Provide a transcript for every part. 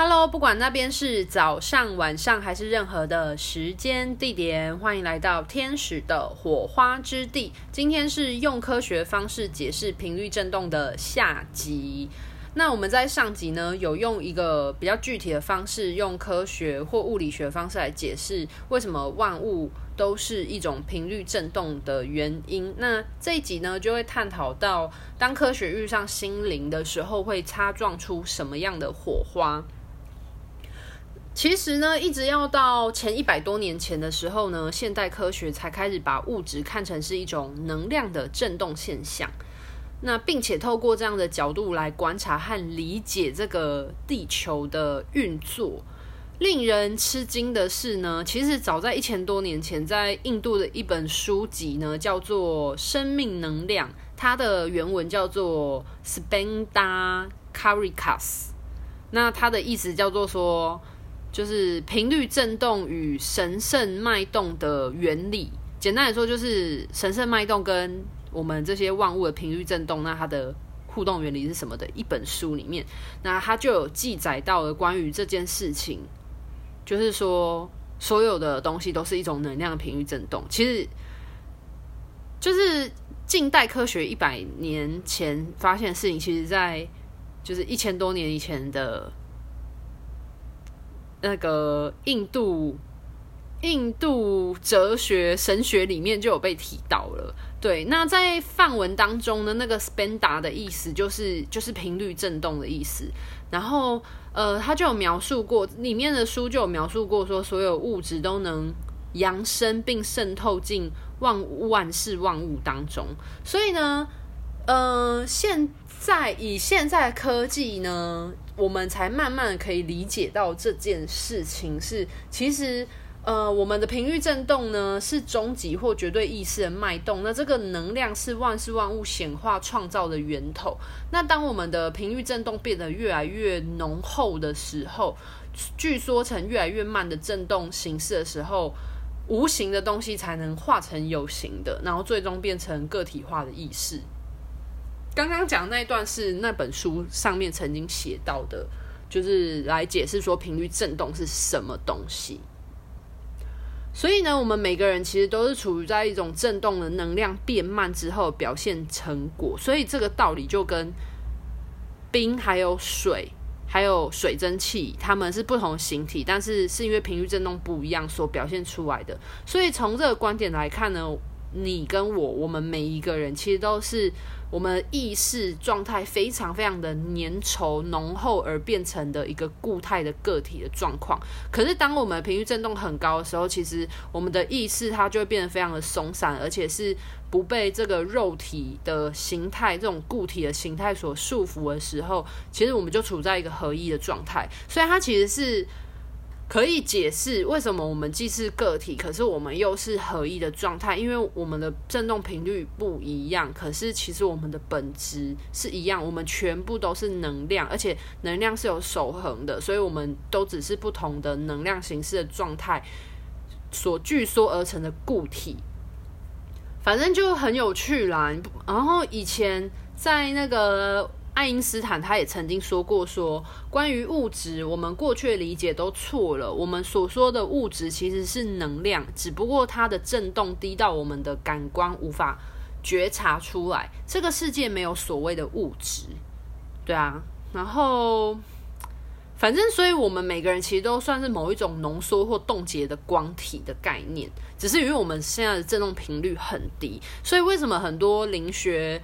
Hello，不管那边是早上、晚上还是任何的时间地点，欢迎来到天使的火花之地。今天是用科学方式解释频率振动的下集。那我们在上集呢，有用一个比较具体的方式，用科学或物理学方式来解释为什么万物都是一种频率振动的原因。那这一集呢，就会探讨到当科学遇上心灵的时候，会擦撞出什么样的火花。其实呢，一直要到前一百多年前的时候呢，现代科学才开始把物质看成是一种能量的振动现象。那并且透过这样的角度来观察和理解这个地球的运作。令人吃惊的是呢，其实早在一千多年前，在印度的一本书籍呢，叫做《生命能量》，它的原文叫做 Spanda Karikas。那它的意思叫做说。就是频率振动与神圣脉动的原理，简单来说就是神圣脉动跟我们这些万物的频率振动，那它的互动原理是什么的一本书里面，那它就有记载到了关于这件事情，就是说所有的东西都是一种能量频率振动。其实，就是近代科学一百年前发现的事情，其实在就是一千多年以前的。那个印度印度哲学神学里面就有被提到了，对。那在梵文当中呢，那个 spanda 的意思就是就是频率振动的意思。然后呃，他就有描述过，里面的书就有描述过，说所有物质都能扬升并渗透进万万事万物当中。所以呢，呃，现在以现在科技呢。我们才慢慢可以理解到这件事情是，其实，呃，我们的频率振动呢是终极或绝对意识的脉动，那这个能量是万事万物显化创造的源头。那当我们的频率振动变得越来越浓厚的时候，聚缩成越来越慢的振动形式的时候，无形的东西才能化成有形的，然后最终变成个体化的意识。刚刚讲那一段是那本书上面曾经写到的，就是来解释说频率振动是什么东西。所以呢，我们每个人其实都是处于在一种振动的能量变慢之后表现成果。所以这个道理就跟冰、还有水、还有水蒸气，它们是不同形体，但是是因为频率振动不一样所表现出来的。所以从这个观点来看呢，你跟我，我们每一个人其实都是。我们意识状态非常非常的粘稠浓厚而变成的一个固态的个体的状况。可是当我们频率振动很高的时候，其实我们的意识它就会变得非常的松散，而且是不被这个肉体的形态、这种固体的形态所束缚的时候，其实我们就处在一个合一的状态。所以它其实是。可以解释为什么我们既是个体，可是我们又是合一的状态，因为我们的振动频率不一样，可是其实我们的本质是一样，我们全部都是能量，而且能量是有守恒的，所以我们都只是不同的能量形式的状态所聚缩而成的固体。反正就很有趣啦。然后以前在那个。爱因斯坦他也曾经说过说，关于物质，我们过去的理解都错了。我们所说的物质其实是能量，只不过它的振动低到我们的感官无法觉察出来。这个世界没有所谓的物质，对啊。然后，反正，所以我们每个人其实都算是某一种浓缩或冻结的光体的概念，只是因为我们现在的振动频率很低，所以为什么很多灵学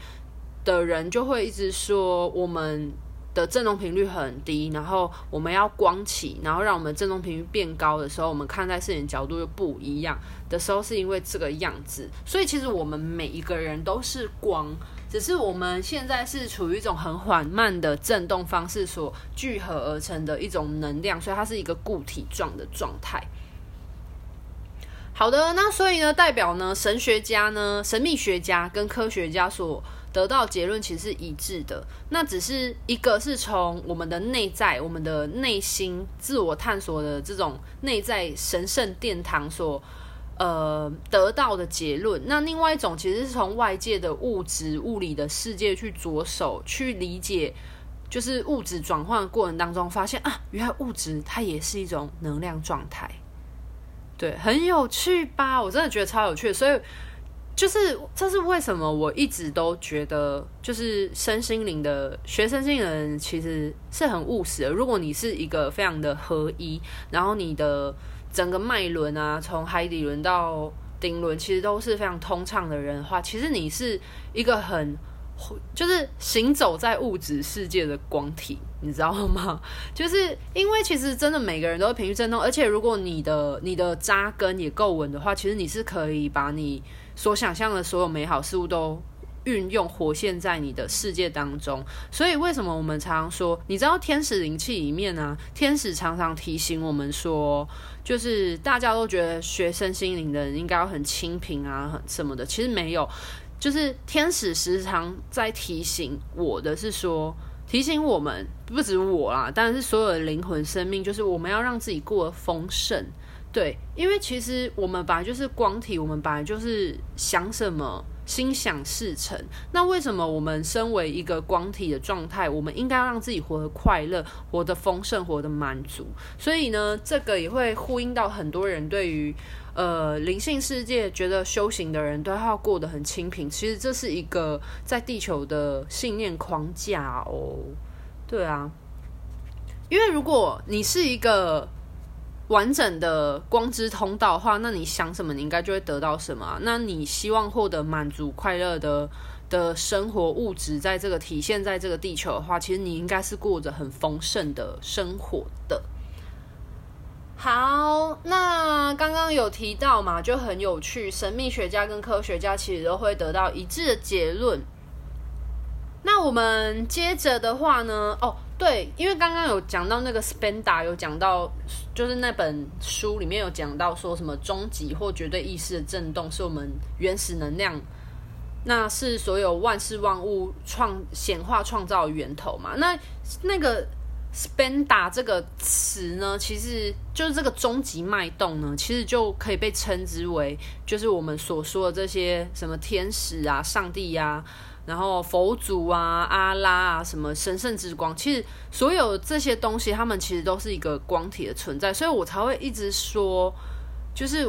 的人就会一直说我们的振动频率很低，然后我们要光起，然后让我们振动频率变高的时候，我们看待事情角度又不一样的时候，是因为这个样子。所以其实我们每一个人都是光，只是我们现在是处于一种很缓慢的振动方式所聚合而成的一种能量，所以它是一个固体状的状态。好的，那所以呢，代表呢，神学家呢，神秘学家跟科学家所得到结论其实是一致的，那只是一个是从我们的内在、我们的内心自我探索的这种内在神圣殿堂所呃得到的结论，那另外一种其实是从外界的物质、物理的世界去着手去理解。就是物质转换的过程当中，发现啊，原来物质它也是一种能量状态，对，很有趣吧？我真的觉得超有趣，所以就是这是为什么我一直都觉得，就是身心灵的学身心灵的人其实是很务实的。如果你是一个非常的合一，然后你的整个脉轮啊，从海底轮到顶轮，其实都是非常通畅的人的话，其实你是一个很。就是行走在物质世界的光体，你知道吗？就是因为其实真的每个人都会频率振动，而且如果你的你的扎根也够稳的话，其实你是可以把你所想象的所有美好事物都运用活现在你的世界当中。所以为什么我们常常说，你知道天使灵气里面呢、啊？天使常常提醒我们说，就是大家都觉得学身心灵的人应该要很清贫啊，很什么的，其实没有。就是天使时常在提醒我的是说，提醒我们不止我啦，当然是所有的灵魂生命，就是我们要让自己过得丰盛。对，因为其实我们本来就是光体，我们本来就是想什么。心想事成。那为什么我们身为一个光体的状态，我们应该要让自己活得快乐、活得丰盛、活得满足？所以呢，这个也会呼应到很多人对于呃灵性世界觉得修行的人都要过得很清贫。其实这是一个在地球的信念框架哦。对啊，因为如果你是一个。完整的光之通道的话，那你想什么，你应该就会得到什么。那你希望获得满足、快乐的的生活物质，在这个体现在这个地球的话，其实你应该是过着很丰盛的生活的。好，那刚刚有提到嘛，就很有趣，神秘学家跟科学家其实都会得到一致的结论。那我们接着的话呢，哦。对，因为刚刚有讲到那个 Spanda 有讲到，就是那本书里面有讲到说什么终极或绝对意识的震动是我们原始能量，那是所有万事万物创显化创造的源头嘛。那那个 Spanda 这个词呢，其实就是这个终极脉动呢，其实就可以被称之为，就是我们所说的这些什么天使啊、上帝呀、啊。然后佛祖啊、阿拉啊，什么神圣之光，其实所有这些东西，他们其实都是一个光体的存在，所以我才会一直说，就是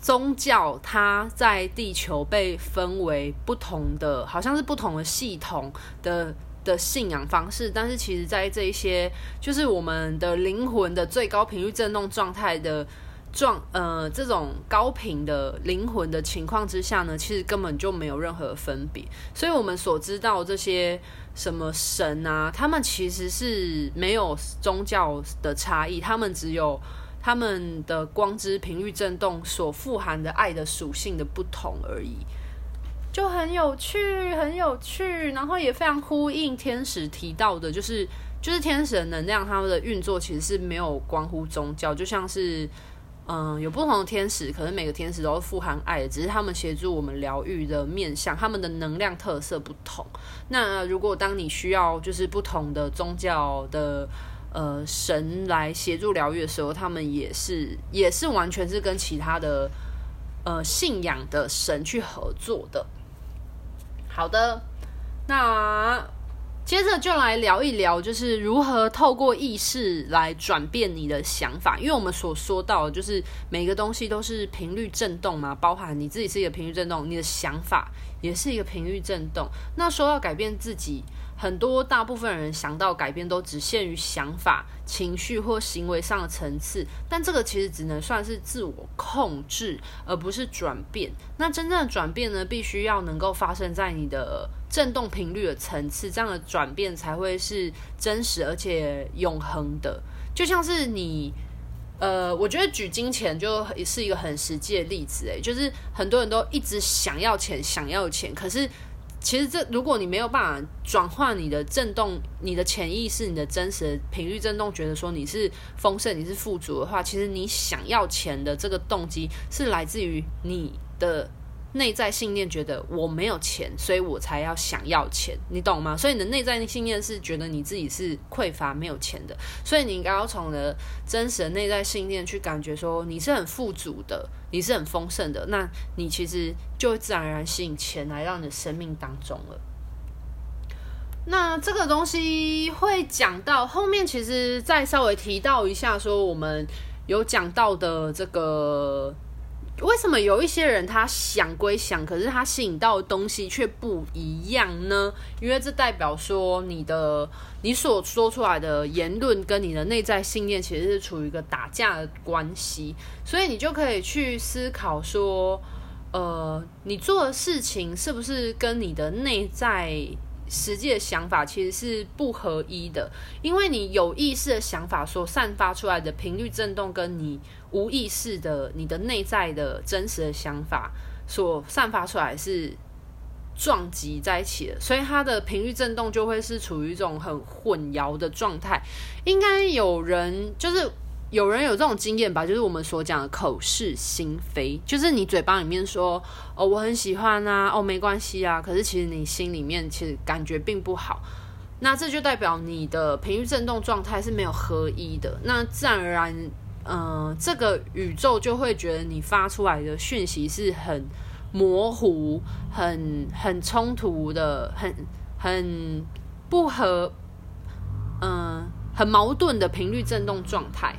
宗教它在地球被分为不同的，好像是不同的系统的的信仰方式，但是其实在这一些，就是我们的灵魂的最高频率振动状态的。状呃，这种高频的灵魂的情况之下呢，其实根本就没有任何分别。所以，我们所知道这些什么神啊，他们其实是没有宗教的差异，他们只有他们的光之频率振动所富含的爱的属性的不同而已，就很有趣，很有趣。然后也非常呼应天使提到的，就是就是天使的能量，他们的运作其实是没有关乎宗教，就像是。嗯，有不同的天使，可是每个天使都是富含爱的，只是他们协助我们疗愈的面向，他们的能量特色不同。那如果当你需要就是不同的宗教的呃神来协助疗愈的时候，他们也是也是完全是跟其他的呃信仰的神去合作的。好的，那。接着就来聊一聊，就是如何透过意识来转变你的想法。因为我们所说到，就是每个东西都是频率振动嘛，包含你自己是一个频率振动，你的想法也是一个频率振动。那说到改变自己。很多大部分人想到改变都只限于想法、情绪或行为上的层次，但这个其实只能算是自我控制，而不是转变。那真正的转变呢，必须要能够发生在你的振动频率的层次，这样的转变才会是真实而且永恒的。就像是你，呃，我觉得举金钱就是一个很实际的例子，诶，就是很多人都一直想要钱，想要钱，可是。其实这，如果你没有办法转换你的震动、你的潜意识、你的真实频率震动，觉得说你是丰盛、你是富足的话，其实你想要钱的这个动机是来自于你的。内在信念觉得我没有钱，所以我才要想要钱，你懂吗？所以你的内在信念是觉得你自己是匮乏、没有钱的，所以你应该要从你的真实的内在信念去感觉说你是很富足的，你是很丰盛的，那你其实就会自然而然吸引钱来到你的生命当中了。那这个东西会讲到后面，其实再稍微提到一下，说我们有讲到的这个，为什么有一些人他想归想，可是他吸引到的东西却不一样呢？因为这代表说你的你所说出来的言论跟你的内在信念其实是处于一个打架的关系，所以你就可以去思考说，呃，你做的事情是不是跟你的内在。实际的想法其实是不合一的，因为你有意识的想法所散发出来的频率振动，跟你无意识的、你的内在的真实的想法所散发出来是撞击在一起的，所以它的频率振动就会是处于一种很混淆的状态。应该有人就是。有人有这种经验吧，就是我们所讲的口是心非，就是你嘴巴里面说哦，我很喜欢啊，哦没关系啊，可是其实你心里面其实感觉并不好，那这就代表你的频率振动状态是没有合一的，那自然而然，嗯、这个宇宙就会觉得你发出来的讯息是很模糊、很很冲突的、很很不合，嗯、很矛盾的频率振动状态。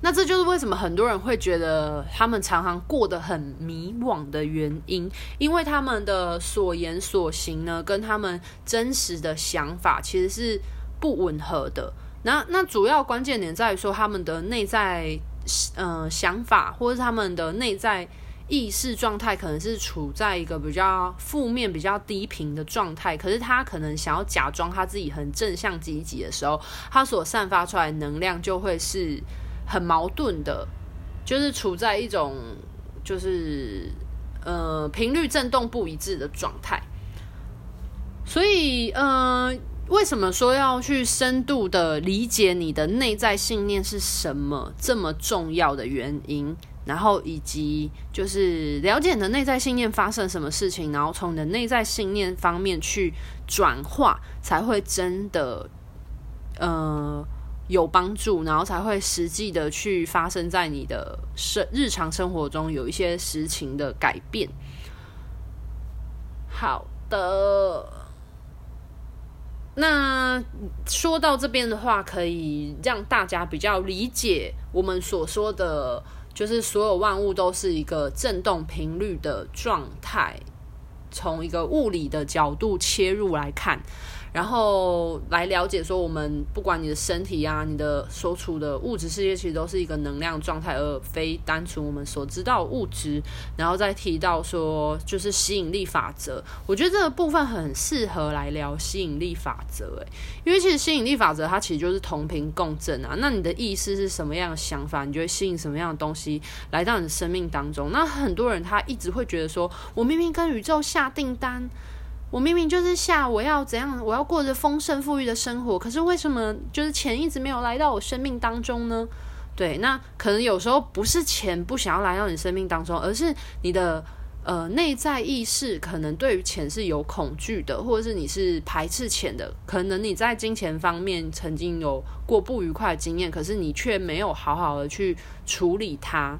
那这就是为什么很多人会觉得他们常常过得很迷惘的原因，因为他们的所言所行呢，跟他们真实的想法其实是不吻合的。那那主要关键点在于说，他们的内在呃想法，或者是他们的内在意识状态，可能是处在一个比较负面、比较低频的状态。可是他可能想要假装他自己很正向积极的时候，他所散发出来的能量就会是。很矛盾的，就是处在一种就是呃频率振动不一致的状态，所以呃，为什么说要去深度的理解你的内在信念是什么这么重要的原因，然后以及就是了解你的内在信念发生什么事情，然后从你的内在信念方面去转化，才会真的呃。有帮助，然后才会实际的去发生在你的生日常生活中，有一些实情的改变。好的，那说到这边的话，可以让大家比较理解我们所说的，就是所有万物都是一个振动频率的状态，从一个物理的角度切入来看。然后来了解说，我们不管你的身体啊，你的所处的物质世界，其实都是一个能量状态，而非单纯我们所知道物质。然后再提到说，就是吸引力法则，我觉得这个部分很适合来聊吸引力法则，诶，因为其实吸引力法则它其实就是同频共振啊。那你的意识是什么样的想法，你就会吸引什么样的东西来到你的生命当中。那很多人他一直会觉得说，我明明跟宇宙下订单。我明明就是下我要怎样，我要过着丰盛富裕的生活，可是为什么就是钱一直没有来到我生命当中呢？对，那可能有时候不是钱不想要来到你生命当中，而是你的呃内在意识可能对于钱是有恐惧的，或者是你是排斥钱的。可能你在金钱方面曾经有过不愉快的经验，可是你却没有好好的去处理它。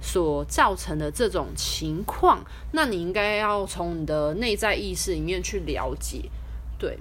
所造成的这种情况，那你应该要从你的内在意识里面去了解，对。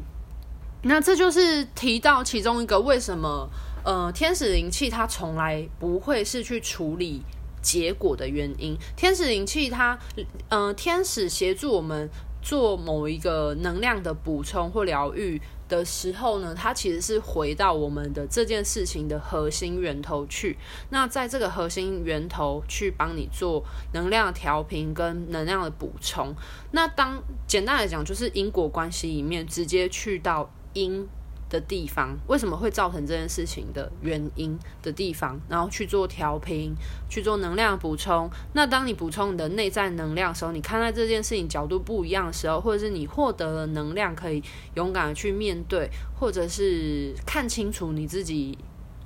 那这就是提到其中一个为什么，呃，天使灵气它从来不会是去处理结果的原因。天使灵气它，呃，天使协助我们做某一个能量的补充或疗愈。的时候呢，它其实是回到我们的这件事情的核心源头去。那在这个核心源头去帮你做能量调频跟能量的补充。那当简单来讲，就是因果关系里面直接去到因。的地方，为什么会造成这件事情的原因的地方，然后去做调频，去做能量补充。那当你补充你的内在能量的时候，你看待这件事情角度不一样的时候，或者是你获得了能量，可以勇敢的去面对，或者是看清楚你自己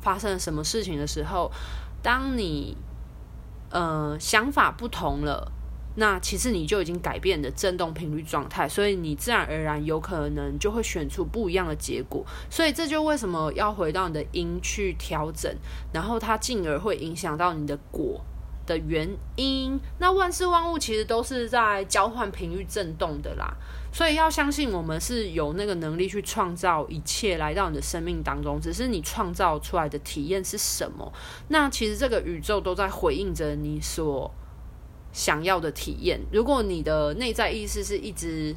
发生了什么事情的时候，当你呃想法不同了。那其实你就已经改变了振动频率状态，所以你自然而然有可能就会选出不一样的结果。所以这就为什么要回到你的因去调整，然后它进而会影响到你的果，的原因。那万事万物其实都是在交换频率振动的啦，所以要相信我们是有那个能力去创造一切来到你的生命当中，只是你创造出来的体验是什么。那其实这个宇宙都在回应着你所想要的体验。如果你的内在意识是一直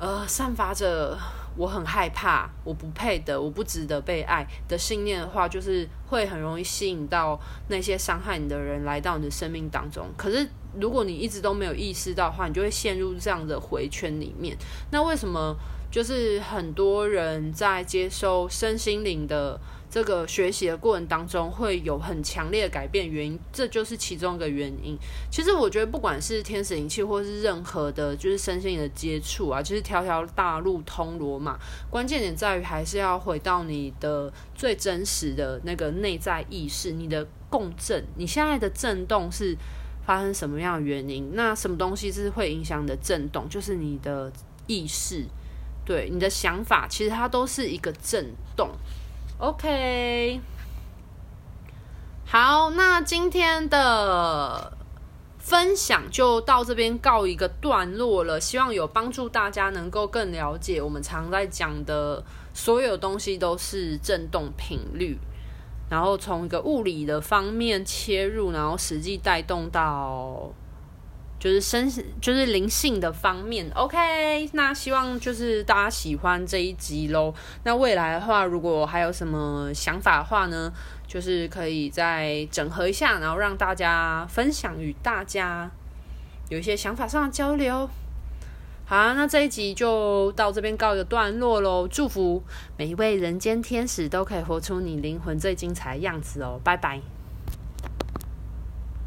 呃散发着。我很害怕，我不配的，我不值得被爱的信念的话，就是会很容易吸引到那些伤害你的人来到你的生命当中。可是，如果你一直都没有意识到的话，你就会陷入这样的回圈里面。那为什么就是很多人在接收身心灵的？这个学习的过程当中会有很强烈的改变，原因这就是其中一个原因。其实我觉得，不管是天使灵气，或是任何的，就是身心的接触啊，就是条条大路通罗马。关键点在于，还是要回到你的最真实的那个内在意识，你的共振，你现在的震动是发生什么样的原因？那什么东西是会影响你的震动？就是你的意识，对，你的想法，其实它都是一个震动。OK，好，那今天的分享就到这边告一个段落了。希望有帮助大家能够更了解我们常在讲的所有东西都是振动频率，然后从一个物理的方面切入，然后实际带动到。就是身，就是灵性的方面，OK。那希望就是大家喜欢这一集喽。那未来的话，如果还有什么想法的话呢，就是可以再整合一下，然后让大家分享，与大家有一些想法上的交流。好啊，那这一集就到这边告一个段落喽。祝福每一位人间天使都可以活出你灵魂最精彩的样子哦，拜拜。